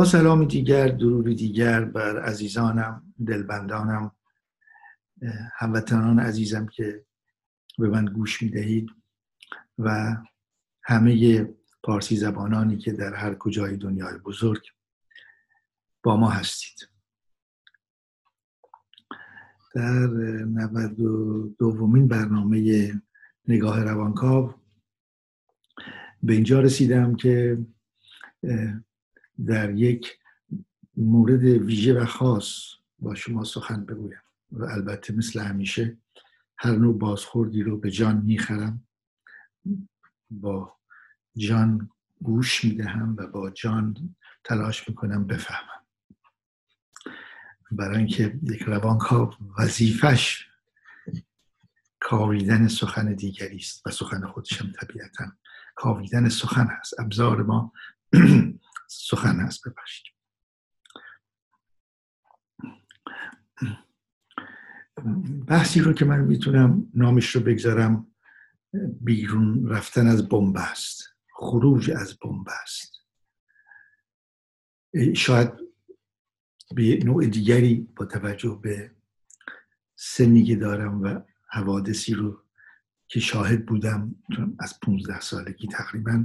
با سلام دیگر درود دیگر بر عزیزانم دلبندانم هموطنان عزیزم که به من گوش می‌دهید و همه پارسی زبانانی که در هر کجای دنیای بزرگ با ما هستید. در 92 دومین برنامه نگاه روانکاو به اینجا رسیدم که در یک مورد ویژه و خاص با شما سخن بگویم. و البته مثل همیشه هر نوع بازخوردی رو به جان می‌خرم با جان گوش می‌دهم و با جان تلاش می‌کنم بفهمم. برای اینکه یک روانکاو وظیفش کاویدن سخن دیگری است و سخن خودشم طبیعتا کاویدن سخن هست. ابزار ما سخن هست ببخشید. بحثی رو که من می‌تونم نامش رو بگذارم بیرون رفتن از بمب است خروج از بمب است. شاید به نوع دیگری با توجه به سنی که دارم و حوادثی رو که شاهد بودم از 15 سالگی تقریبا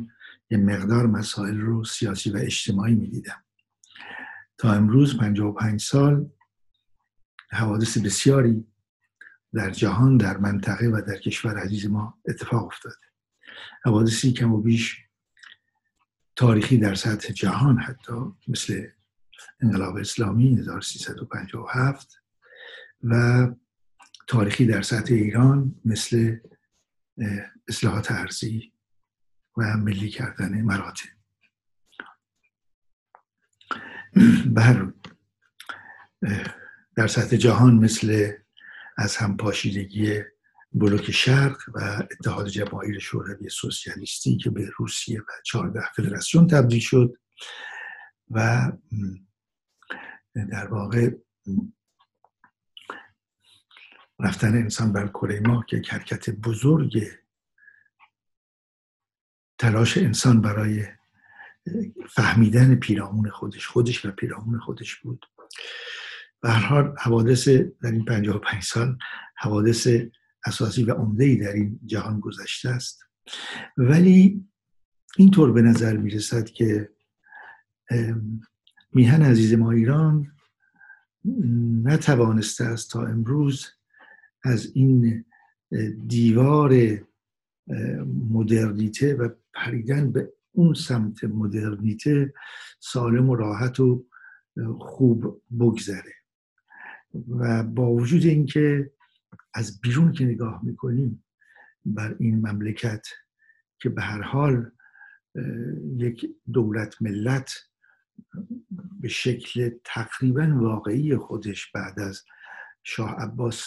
یه مقدار مسائل رو سیاسی و اجتماعی می‌دیدم. تا امروز 55 سال حوادث بسیاری در جهان در منطقه و در کشور عزیز ما اتفاق افتاده حوادثی کم و بیش تاریخی در سطح جهان حتی مثل انقلاب اسلامی 1357 و تاریخی در سطح ایران مثل اصلاحات ارزی و ملی کردن مراتب. بر در سطح جهان مثل از هم پاشیدگی بلوک شرق و اتحاد جماهیر شوروی سوسیالیستی که به روسیه و 14 فدراسیون تبدیل شد و در واقع رفتن انسان بر کره ماه که حرکت بزرگ تلاش انسان برای فهمیدن پیرامون خودش خودش و پیرامون خودش بود. به هر حال حوادث در این 55 سال حوادث اساسی و عمده در این جهان گذشته است. ولی اینطور به نظر می رسد که میهن عزیز ما ایران نتوانسته است تا امروز از این دیوار مدرنیته و پریدن به اون سمت مدرنیته سالم و راحت و خوب بگذره. و با وجود اینکه از بیرون که نگاه می‌کنیم بر این مملکت که به هر حال یک دولت ملت به شکل تقریبا واقعی خودش بعد از شاه عباس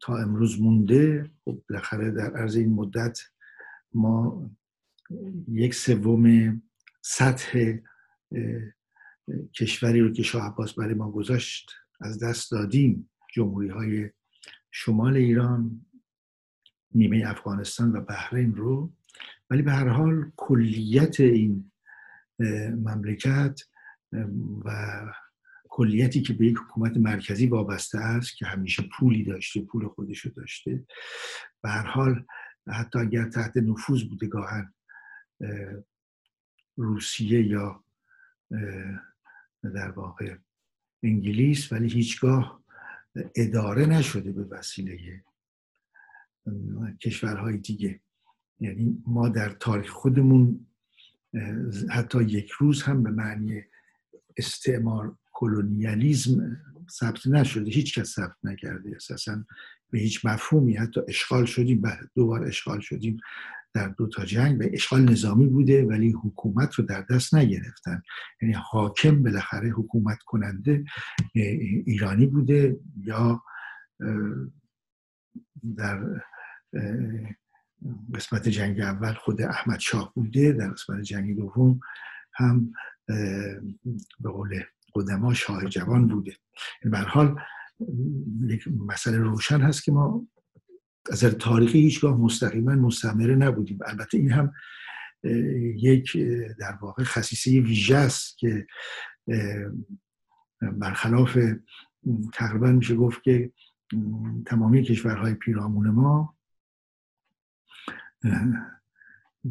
تا امروز مونده خب بالاخره در عرض این مدت ما یک سوم سطح کشوری رو که شاه عباس برای ما گذاشت از دست دادیم. جمهوری های شمال ایران نیمه افغانستان و بحرین رو. ولی به هر حال کلیت این مملکت و کلیتی که به یک حکومت مرکزی وابسته است که همیشه پولی داشته پول خودشو داشته به هر حال حتی اگر تحت نفوذ بوده گاهن روسیه یا در واقع انگلیس ولی هیچگاه اداره نشده به وسیله کشورهای دیگه. یعنی ما در تاریخ خودمون حتی یک روز هم به معنی استعمار کلونیالیزم ثبت نشده. هیچ کس ثبت نکرده. اساسا به هیچ مفهومی حتی اشغال شدیم بعد دوبار اشغال شدیم. در دو تا جنگ و اشغال نظامی بوده ولی حکومت رو در دست نگرفتن. یعنی حاکم بالاخره حکومت کننده ایرانی بوده یا در قسمت جنگ اول خود احمد شاه بوده در قسمت جنگ دوم هم به قول قدما شاه جوان بوده. به حال یک مسئله روشن هست که ما از تاریخی هیچگاه مستقیما مستمره نبودیم. البته این هم یک در واقع خصیصه ویژه است که برخلاف تقریبا میشه گفت که تمامی کشورهای پیرامون ما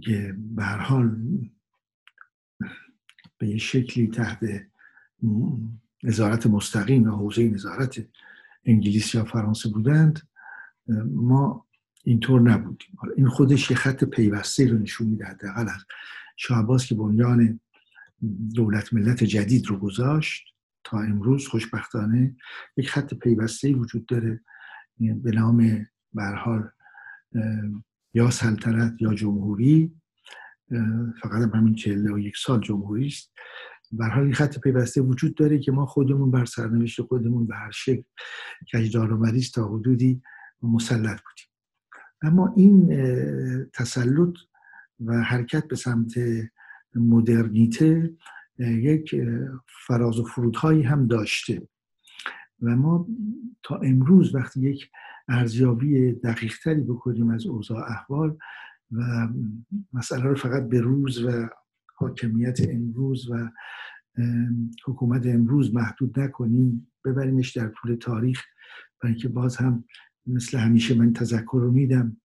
که به هر حال به یه شکلی تحت نظارت مستقیم و حوزه نظارت انگلیس یا فرانسه بودند ما اینطور نبودیم. حالا این خودش یه خط پیوسته رو نشون میده حداقل از شاه که بنیان دولت ملت جدید رو گذاشت تا امروز خوشبختانه یک خط پیوسته وجود داره. به نام حال یا سلطنت یا جمهوری. فقط همین چهله و یک سال جمهوری است. حال این خط پیوسته وجود داره که ما خودمون بر سرنوشت خودمون به هر شکل کجدار و مریض تا حدودی مسلط بودیم. اما این تسلط و حرکت به سمت مدرنیته یک فراز و فرودهایی هم داشته. و ما تا امروز وقتی یک ارزیابی دقیقتری بکنیم از اوضاع احوال و مسئله رو فقط به روز و حاکمیت امروز و حکومت امروز محدود نکنیم ببریمش در طول تاریخ برای اینکه باز هم مثل همیشه من تذکر رو میدم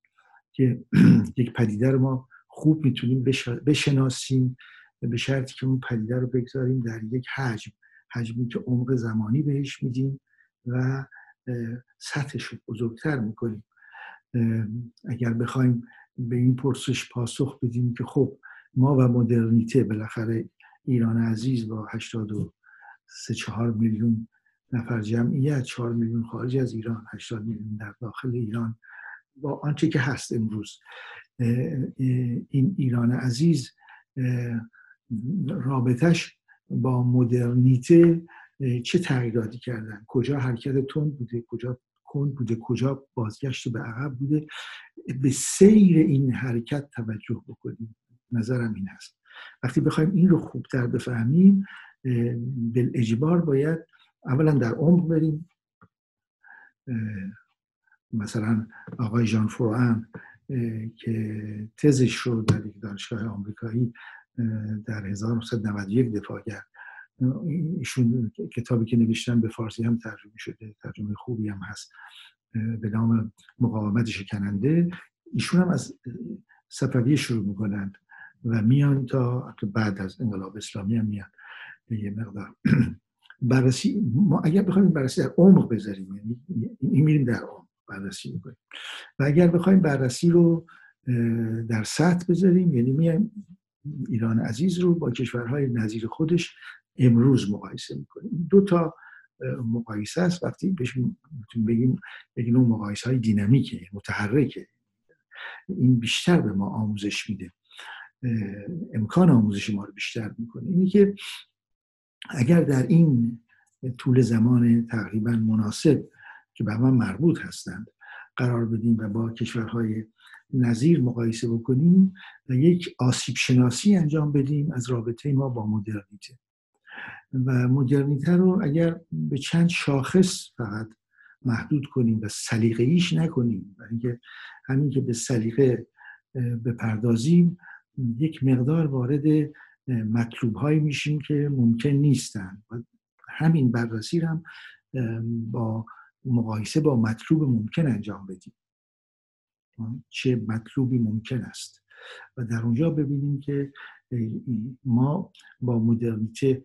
که یک پدیده رو ما خوب می‌تونیم بشناسیم به شرطی که اون پدیده رو بگذاریم در یک حجم. حجمی که عمق زمانی بهش میدیم و سطحش رو بزرگتر می‌کنیم. اگر بخوایم به این پرسش پاسخ بدیم که خب ما و مدرنیته بالاخره ایران عزیز با 83 4 میلیون نفر جمعیت 4 میلیون خارج از ایران 80 میلیون در داخل ایران با آنچه که هست امروز. این ایران عزیز رابطش با مدرنیته چه تغییراتی کردن؟ کجا حرکت تند بوده؟ کجا کند بوده؟ کجا بازگشت به عقب بوده؟ به سیر این حرکت توجه بکنیم. نظرم این هست. وقتی بخوایم این رو خوبتر بفهمیم به اجبار باید اولا در عمق بریم. مثلا آقای جان فروان که تزش رو در یک دانشگاه آمریکایی در 1991 دفاع کرد. ایشون کتابی که نوشتن به فارسی هم ترجمه شده ترجمه خوبی هم هست. به نام مقاومت شکننده. ایشون هم از صفویه شروع می‌کنند و میان تا بعد از انقلاب اسلامی هم میان. یه مقدار بررسی ما اگر بخوایم بررسی در عمق بذاریم یعنی این میریم در عمق بررسی می‌کنیم. و اگر بخوایم بررسی رو در سطح بذاریم یعنی میایم ایران عزیز رو با کشورهای نظیر خودش امروز مقایسه می‌کنیم. دو تا مقایسه است. وقتی بهش بگیم بگیم اون مقایسه های دینامیکه متحرکه. این بیشتر به ما آموزش میده. امکان آموزش ما رو بیشتر می‌کنه. اینی که اگر در این طول زمان تقریبا مناسب که به هم مربوط هستند قرار بدیم و با کشورهای نظیر مقایسه بکنیم و یک آسیب شناسی انجام بدیم از رابطه ما با مدرنیته. و مدرنیته رو اگر به چند شاخص فقط محدود کنیم و سلیقه ایش نکنیم برای اینکه همین که به سلیقه بپردازیم یک مقدار وارد مطلوب هایی میشیم که ممکن نیستن. و همین بررسی هم با مقایسه با مطلوب ممکن انجام بدیم. چه مطلوبی ممکن است. و در اونجا ببینیم که ما با مدرنیته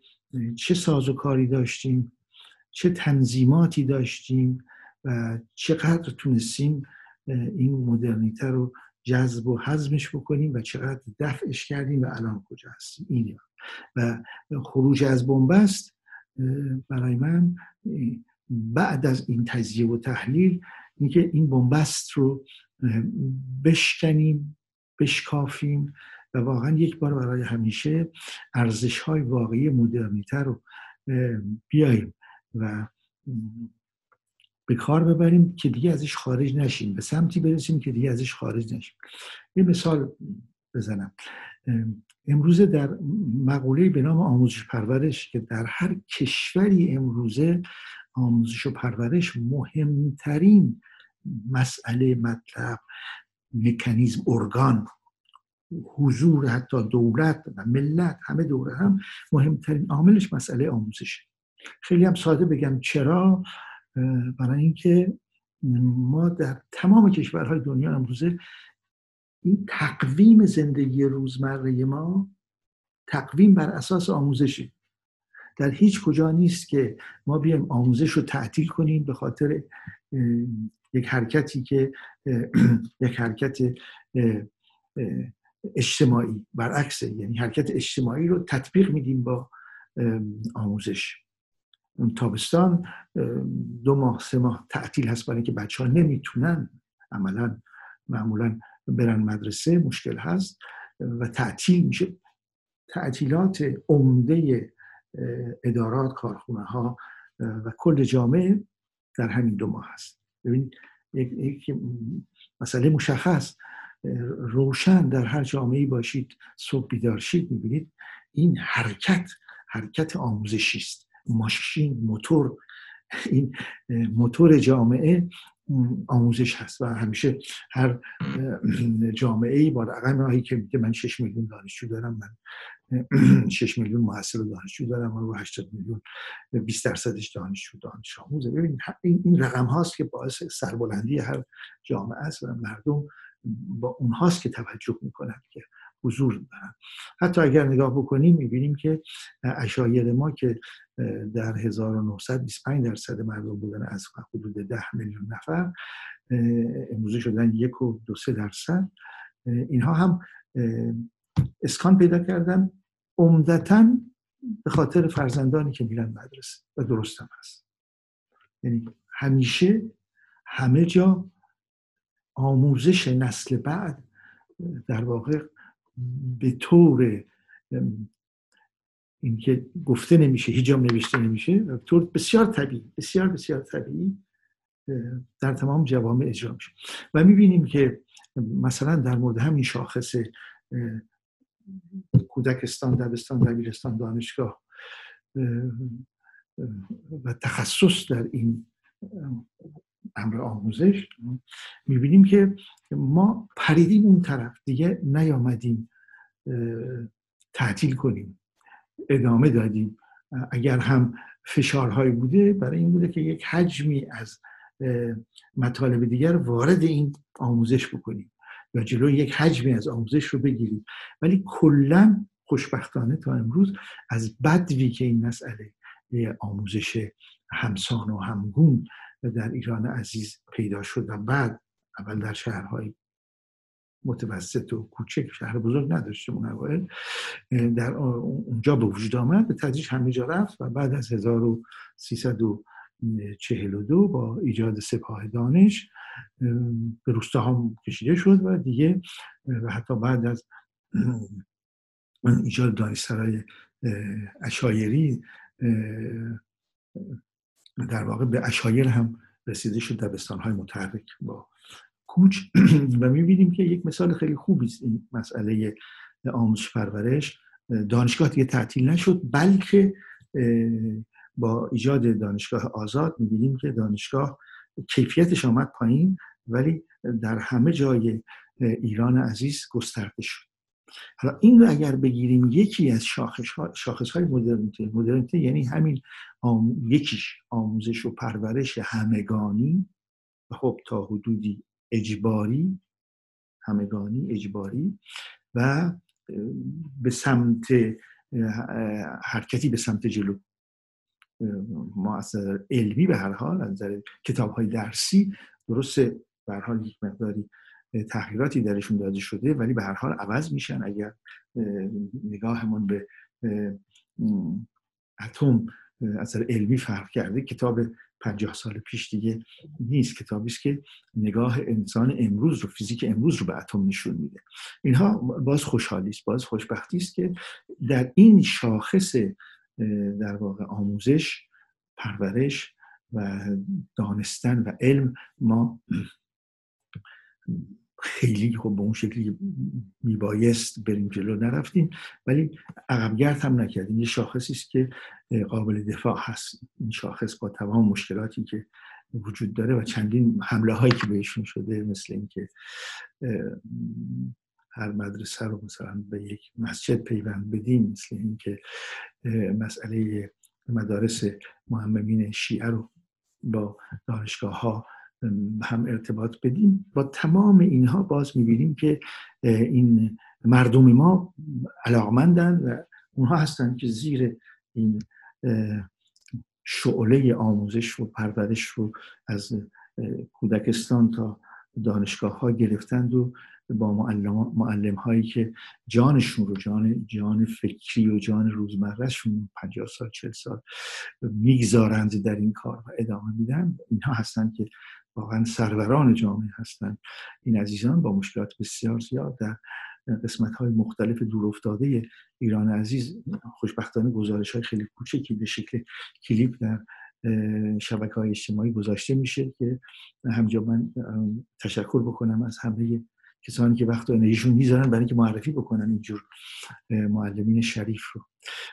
چه سازوکاری داشتیم چه تنظیماتی داشتیم و چقدر تونستیم این مدرنیته رو جذب و حزمش بکنیم و چقدر دفعش کردیم و الان کجا هستیم. اینه. و خروج از بنبست برای من بعد از این تجزیه و تحلیل اینکه این بنبست رو بشکنیم بشکافیم و واقعا یک بار برای همیشه ارزش های واقعی مدرنیته رو بیاییم و به کار ببریم که دیگه ازش خارج نشیم. به سمتی برسیم که دیگه ازش خارج نشیم. یه مثال بزنم. امروزه در مقوله به نام آموزش پرورش که در هر کشوری امروزه آموزش و پرورش مهمترین مسئله مطلب مکانیزم ارگان حضور حتی دولت و ملت همه دوره هم مهمترین عاملش مسئله آموزشه. خیلی هم ساده بگم چرا. برای اینکه ما در تمام کشورهای دنیا امروزه این تقویم زندگی روزمره ما تقویم بر اساس آموزشی در هیچ کجا نیست که ما بیایم آموزش رو تعطیل کنیم به خاطر یک حرکتی که یک حرکت اجتماعی. برعکسه یعنی حرکت اجتماعی رو تطبیق میدیم با آموزش. تابستان دو ماه سه ماه تعطیل هست برای اینکه بچه ها نمی‌تونن عملا معمولا برن مدرسه مشکل هست و تعطیل میشه. تعطیلات عمده ادارات کارخونه ها و کل جامعه در همین دو ماه هست. ببین یک مسئله مشخص روشن در هر جامعه باشید صبح بیدار شید می‌بینید این حرکت حرکت آموزشی است. ماشین موتور این موتور جامعه آموزش هست و همیشه هر جامعه ای با رقم هایی که میگه من 6 میلیون دانشجو دارم من 6 میلیون محصل دانشجو دارم رو 80 میلیون 20 درصدش دانشجو دانش آموزه ببینید این رقم هاست که باعث سربلندی هر جامعه است و مردم با اونهاست که توجه می‌کنن که حضور دارن. حتی اگر نگاه بکنیم می‌بینیم که اشایر ما که در 1925 درصد مردم بودن از حدود 10 میلیون نفر امروزه شدن یک و دو سه درصد. اینها هم اسکان پیدا کردن. عمدتا به خاطر فرزندانی که میرن مدرسه و درست هم هست. یعنی همیشه همه جا آموزش نسل بعد در واقع به طور اینکه گفته نمیشه هیچ نوشته نمیشه طور بسیار طبیعی بسیار بسیار طبیعی در تمام جوامع اجرا میشه. و می‌بینیم که مثلا در مورد همین شاخص کودکستان دبستان دبیرستان دانشگاه و تخصص در این امر آموزش می‌بینیم که ما پریدیم اون طرف دیگه نیامدیم تعطیل کنیم ادامه دادیم. اگر هم فشارهایی بوده برای این بوده که یک حجمی از مطالب دیگر وارد این آموزش بکنیم یا جلوی یک حجمی از آموزش رو بگیریم. ولی کلا خوشبختانه تا امروز از بدوی که این مسئله آموزش همسان و همگون در ایران عزیز پیدا شد و بعد اول در شهرهای متوسط و کوچک شهر بزرگ نداشتیم اون اوائل در اونجا به وجود آمد به تدریج همه جا رفت و بعد از 1342 با ایجاد سپاه دانش به روستاها کشیده شد و دیگه و حتی بعد از ایجاد دانشسرای اشایری در واقع به اشایر هم رسیده شد دبستان های متحرک با کوچ. و می‌بینیم که یک مثال خیلی خوبی است این مسئله آموزش پرورش. دانشگاه دیگه تعطیل نشد بلکه با ایجاد دانشگاه آزاد می‌بینیم که دانشگاه کیفیتش آمد پایین ولی در همه جای ایران عزیز گسترده شد. حالا این رو اگر بگیریم یکی از شاخص, ها، شاخص های مدرنیته. مدرنیته یعنی همین آم... یکیش آموزش و پرورش همگانی. خب تا حدودی اجباری. همگانی اجباری. و به سمت حرکتی به سمت جلو. ما از علمی به هر حال از نظر کتاب های درسی درست به هر حال یک مقداری تغییراتی درشون داده شده ولی به هر حال عوض میشن. اگر نگاهمون به اتم از علمی فرق کرده کتاب پنجاه سال پیش دیگه نیست. کتابی است که نگاه انسان امروز رو فیزیک امروز رو به اتم نشون میده. اینها باز خوشحالی است باز خوشبختی است که در این شاخص در واقع آموزش پرورش و دانستن و علم ما خیلی خب به اون شکلی میبایست بریم جلو نرفتیم ولی عقبگرد هم نکردیم. یه شاخصی است که قابل دفاع هست. این شاخص با تمام مشکلاتی که وجود داره و چندین حمله هایی که بهشون شده مثل اینکه هر مدرسه رو مثلا به یک مسجد پیوند بدیم مثل اینکه مسئله مدارس محممین شیعه رو با دانشگاه ها هم ارتباط بدیم. با تمام اینها باز می‌بینیم که این مردم ما علاقمندن و اونها هستند که زیر این شعله آموزش و پرورش رو از کودکستان تا دانشگاه ها گرفتند و با معلم, معلم هایی که جانشون رو جان, جان فکری و جان روزمرهشون 50 سال 40 سال می‌گذارند در این کار و ادامه میدن. اینها هستند که واقعا سروران جامعه هستند. این عزیزان با مشکلات بسیار زیاد در قسمت های مختلف دورافتاده ایران عزیز خوشبختانه گزارش های خیلی کوچکی به شکل کلیپ در شبکه های اجتماعی گذاشته میشه که همجا من تشکر بکنم از همه کسانی که وقت و انرژیشون می‌ذارن برای اینکه معرفی بکنن اینجور معلمین شریف رو.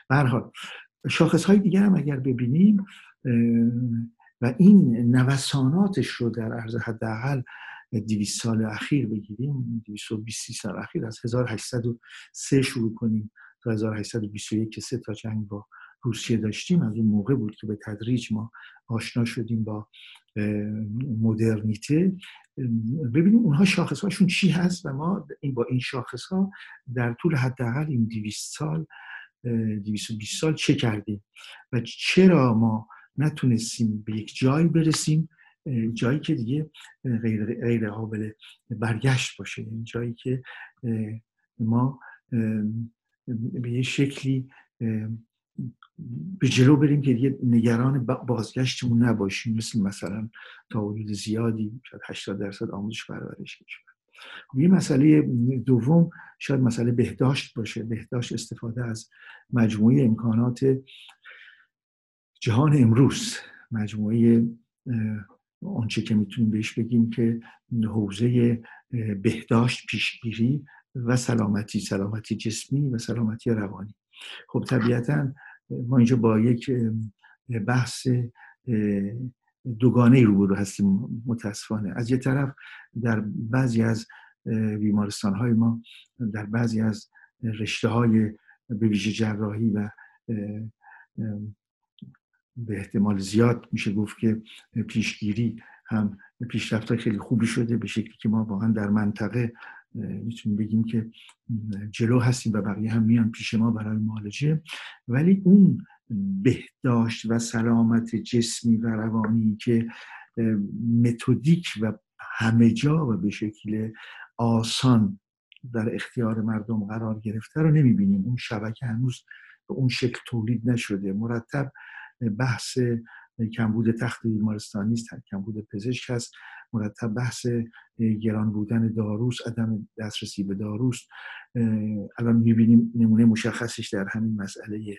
به شاخص های دیگر هم اگر ببینیم و این نوساناتش رو در عرض حداقل 200 سال اخیر بگیریم 220 سال اخیر از 1803 شروع کنیم تا 1821 که سه تا جنگ با روسیه داشتیم. از اون موقع بود که به تدریج ما آشنا شدیم با مدرنیته. ببینیم اونها شاخص هاشون چی هست و ما این با این شاخص ها در طول حداقل این 200 سال 220 سال چه کردیم و چرا ما نتونستیم به یک جایی برسیم جایی که دیگه غیر, غیر قابل برگشت باشه. این جایی که ما به یه شکلی به جلو بریم که دیگه نگران بازگشتمون نباشیم. مثل مثلا تا حدود زیادی شاید 80 درصد آموزش پرورش کشور خب یه مسئله دوم شاید مسئله بهداشت باشه. بهداشت استفاده از مجموعه امکانات جهان امروز مجموعه آنچه که می‌تونیم بهش بگیم که حوزه بهداشت پیشگیری و سلامتی سلامتی جسمی و سلامتی روانی. خب طبیعتا ما اینجا با یک بحث دوگانه روبرو هستیم متاسفانه. از یه طرف در بعضی از بیمارستان های ما در بعضی از رشته های به ویژه جراحی و به احتمال زیاد میشه گفت که پیشگیری هم پیشرفت خیلی خوبی شده به شکلی که ما واقعا در منطقه می‌تونیم بگیم که جلو هستیم و بقیه هم میان پیش ما برای معالجه. ولی اون بهداشت و سلامت جسمی و روانی که متدیک و همه جا و به شکل آسان در اختیار مردم قرار گرفته رو نمی‌بینیم. اون شبکه هنوز به اون شکل تولید نشده. مرتب بحث کمبود تخت بیمارستانی است کمبود پزشک هست. مرتب بحث گران بودن داروست عدم دسترسی به داروست. الان می‌بینیم نمونه مشخصش در همین مسئله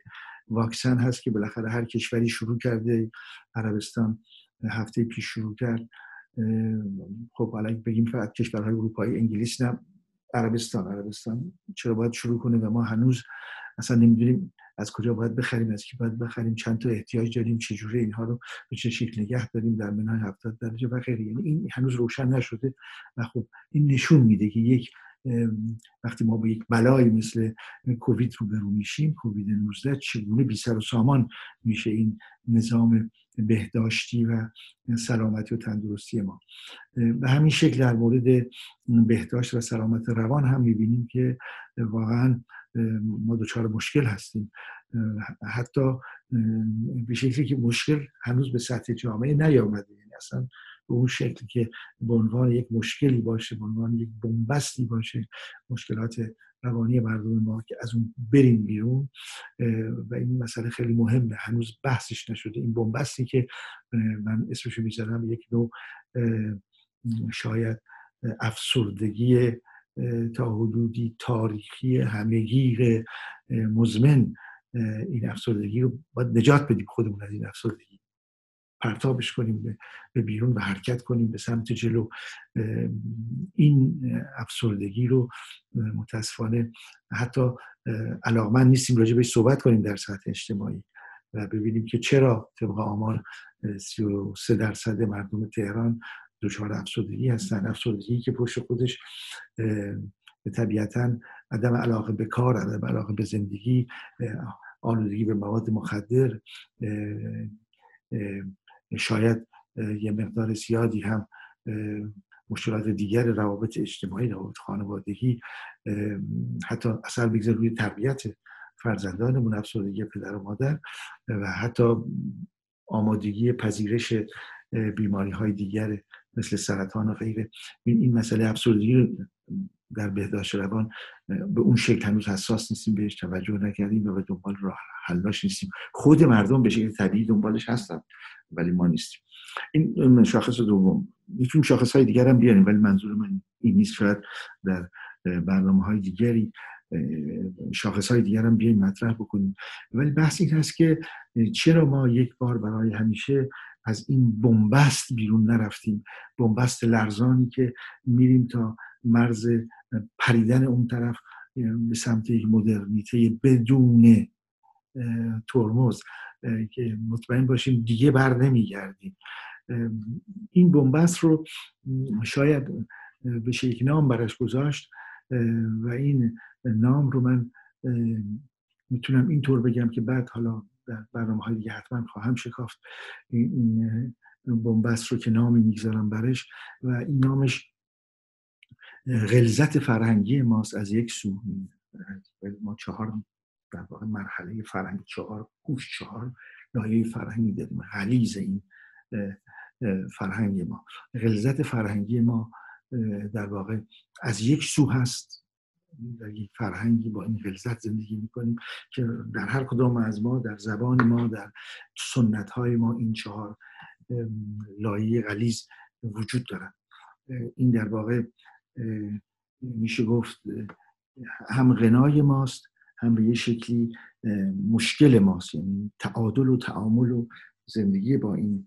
واکسن هست که بالاخره هر کشوری شروع کرده عربستان هفته پیش شروع کرد. خب حالا بگیم فقط کشورهای اروپایی انگلیس نه عربستان. عربستان چرا باید شروع کنه و ما هنوز اصلا نمی‌دونیم از کجا باید بخریم از کی باید بخریم چند تا احتیاج داریم چجوری اینها رو به چه شکل نگه داریم در منهای 70 درجه و غیره. یعنی این هنوز روشن نشده و خب این نشون میده که یک وقتی ما با یک بلایی مثل کووید روبرو میشیم کووید 19 چگونه بی سر و سامان میشه این نظام بهداشتی و سلامتی و تندرستی ما. به همین شکل در مورد بهداشت و سلامت روان هم می‌بینیم که واقعا ما دچار مشکل هستیم. حتی به شکلی که مشکل هنوز به سطح جامعه نیامده. یعنی اصلا به اون شکلی که به عنوان یک مشکلی باشه به عنوان یک بنبستی باشه مشکلات روانی مردم ما که از اون بریم بیرون. و این مسئله خیلی مهمه. هنوز بحثش نشده. این بنبستی که من اسمشو می‌ذارم یک نوع شاید افسردگی تا حدودی تاریخی همگیر مزمن این افسردگی رو باید نجات بدیم خودمون از این افسردگی. پرتابش کنیم به بیرون و حرکت کنیم به سمت جلو. این افسردگی رو متاسفانه حتی علاقمند نیستیم راجع بهش صحبت کنیم در سطح اجتماعی و ببینیم که چرا طبق آمار 33 درصد مردم تهران دچار افسردگی هستن. افسردگی که پشت خودش طبیعتا عدم علاقه به کار عدم علاقه به زندگی آلودگی به مواد مخدر شاید یه مقدار زیادی هم مشکلات دیگر روابط اجتماعی روابط خانوادگی حتی اثر بگذار روی تربیت فرزندانمون افسردگی پدر و مادر و حتی آمادگی پذیرش بیماری های دیگر مثل سرطان و غیره. این, این مسئله افسردگی در بهداشت روان به اون شکل هنوز حساس نیستیم بهش توجه نکردیم و به دنبال راه حلاش نیستیم. خود مردم به شکل طبیعی دنبالش هستن ولی ما نیستیم. این شاخص دوم. می‌تونیم شاخص های دیگر هم بیاریم ولی منظور من این نیست. شاید در برنامه های دیگری شاخص های دیگر هم بیایم مطرح بکنیم. ولی بحث این هست که چرا ما یک بار برای همیشه از این بنبست بیرون نرفتیم؟ بنبست لرزانی که میریم تا مرز پریدن اون طرف به سمت یک مدرنیته بدون ترمز که مطمئن باشیم دیگه بر نمیگردیم. این بنبست رو شاید به یک نام برش گذاشت و این نام رو من می‌تونم اینطور بگم که بعد حالا در برنامه های دیگه حتما خواهم شکافت. این بنبست رو که نامی می‌گذارم برش و این نامش غلظت فرهنگی ماست از یک سو. ما چهار در واقع مرحله فرهنگ چهار گوش چهار لایه فرهنگی داریم. غلیز این فرهنگ ما. غلظت فرهنگی ما در واقع از یک سو هست. در یک فرهنگی با این غلظت زندگی می‌کنیم که در هر کدام از ما در زبان ما در سنت های ما این چهار لایه غلیز وجود دارن. این در واقع میشه گفت هم غنای ماست هم به یه شکلی مشکل ماست. یعنی تعادل و تعامل و زندگی با این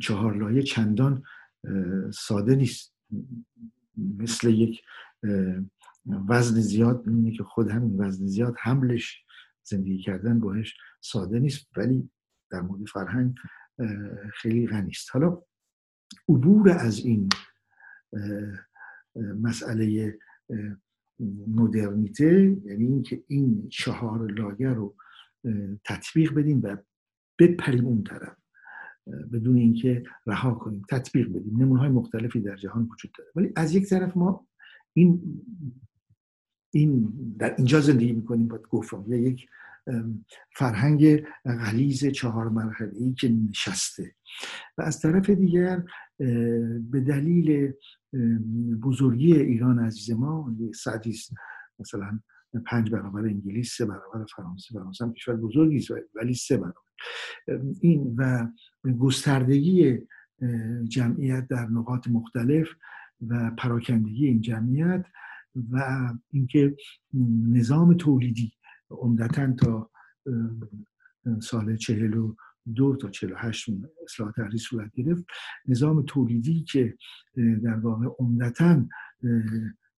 چهار لایه چندان ساده نیست. مثل یک وزن زیاد می‌بینی که خود همین وزن زیاد حملش زندگی کردن باش ساده نیست ولی در مورد فرهنگ خیلی غنی است. حالا عبور از این مسئله مدرنیته یعنی اینکه این چهار لایه رو تطبیق بدیم و بپریم اون طرف بدون اینکه رها کنیم تطبیق بدیم. نمونه های مختلفی در جهان وجود داره. ولی از یک طرف ما این این در اینجا زندگی می‌کنیم باید گفتم یا یک فرهنگ غلیز چهار مرحله ای که نشسته. و از طرف دیگر به دلیل بزرگی ایران عزیز ما سعدی مثلا پنج برابر انگلیس سه برابر فرانسه. فرانسه هم کشور بزرگی ولی سه برابر. این و گستردگی جمعیت در نقاط مختلف و پراکندگی این جمعیت و اینکه نظام تولیدی عمدتا تا سال چهل و دو تا چهل و هشت اصلاح تحریل صورت گرفت. نظام تولیدی که در واقع عمدتا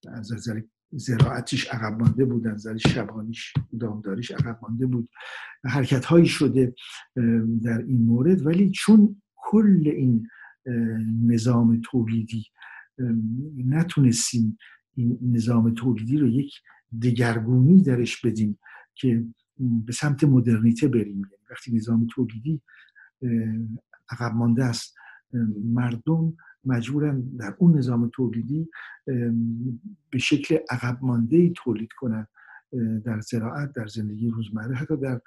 از نظر زراعتش عقب مانده بود از نظر شبانیش دامداریش عقب مانده بود. حرکت هایی شده در این مورد. ولی چون کل این نظام تولیدی نتونستیم این نظام تولیدی رو یک دگرگونی درش بدیم که به سمت مدرنیته بریم. یعنی وقتی نظام تولیدی عقب مانده است مردم مجبورن در اون نظام تولیدی به شکل عقب مانده تولید کنن در زراعت در زندگی روزمره حتی در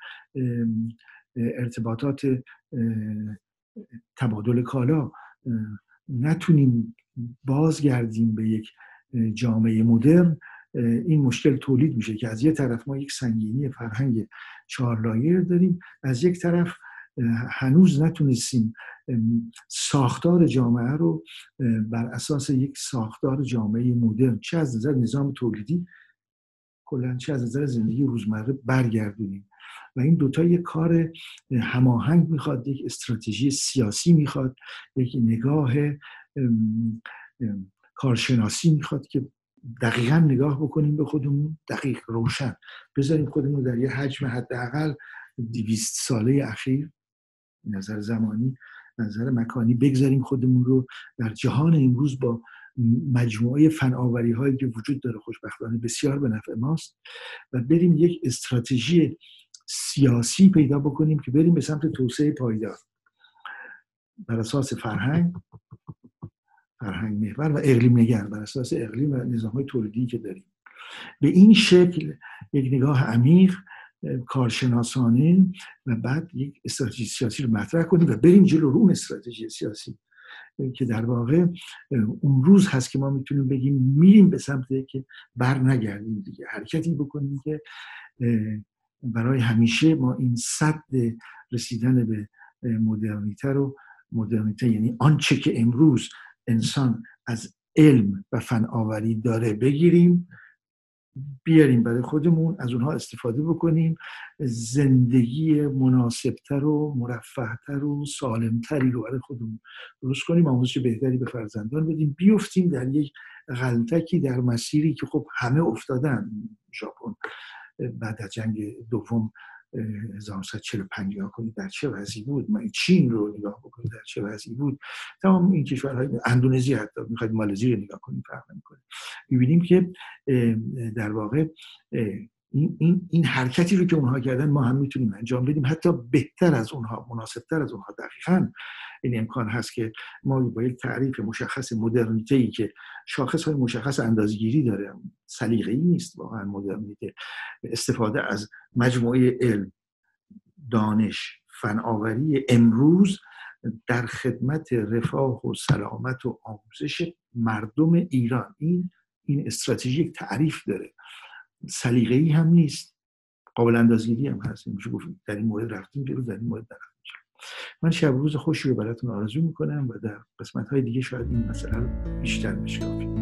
ارتباطات تبادل کالا. نتونیم بازگردیم به یک جامعه مدرن این مشکل تولید میشه که از یه طرف ما یک سنگینی فرهنگ چهارلایه داریم از یک طرف هنوز نتونستیم ساختار جامعه رو بر اساس یک ساختار جامعه مدرن چه از نظر نظام تولیدی کلا چه از نظر زندگی روزمره برگردونیم. و این دوتا یک کار هماهنگ می‌خواد یک استراتژی سیاسی می‌خواد یک نگاه کارشناسی می‌خواد که دقیقا نگاه بکنیم به خودمون. دقیق روشن. بذاریم خودمون در یه حجم حداقل دیویست ساله اخیر نظر زمانی نظر مکانی بگذاریم خودمون رو. در جهان امروز با مجموعه فناوری هایی که وجود داره خوشبختانه بسیار به نفع ماست و بریم یک استراتژی سیاسی پیدا بکنیم که بریم به سمت توسعه پایدار. بر اساس فرهنگ فرهنگ محور و اقلیم نگر بر اساس اقلیم و نظام های تولیدی که داریم. به این شکل یک نگاه عمیق کارشناسانه و بعد یک استراتژی سیاسی رو مطرح کنیم و بریم جلو رو اون استراتژی سیاسی که در واقع اون روز هست که ما می‌تونیم بگیم میریم به سمت که بر نگردیم دیگه حرکتی بکنیم که برای همیشه ما این صد رسیدن به مدرنیته رو مدرنیته یعنی آنچه که امروز انسان از علم و فناوری داره بگیریم بیاریم برای خودمون از اونها استفاده بکنیم. زندگی مناسبتر و مرفهتر و سالمتری رو برای خودمون درست کنیم آموزش بهتری به فرزندان بدیم. بیفتیم در یک غلطکی در مسیری که خب همه افتادن. ژاپن بعد از جنگ دوم 1945 نگاه کنید در چه وضعی بود؟ ما چین رو نگاه بکنید در چه وضعی بود؟ تمام این کشورهای اندونزی حتی می‌خواید مالزی رو نگاه کنید فرق نمی‌کنه. می‌بینیم که در واقع این, این, این حرکتی رو که اونها کردن ما هم می‌تونیم انجام بدیم. حتی بهتر از اونها مناسبتر از اونها دقیقا این امکان هست که ما با یک تعریف مشخص مدرنیته که شاخص های مشخص اندازگیری داره. سلیقه ای نیست واقعا مدرنیته استفاده از مجموعه علم دانش فناوری امروز در خدمت رفاه و سلامت و آموزش مردم ایران. این این استراتژی تعریف داره. سلیقه ای هم نیست. قابل اندازگیری هم هست. میشه گفت در این مورد رفتیم جلو در این مورد نرفتیم من شب روز خوشی رو براتون آرزو می‌کنم و در قسمت های دیگه شاید این مسئله رو بیشتر بشکافیم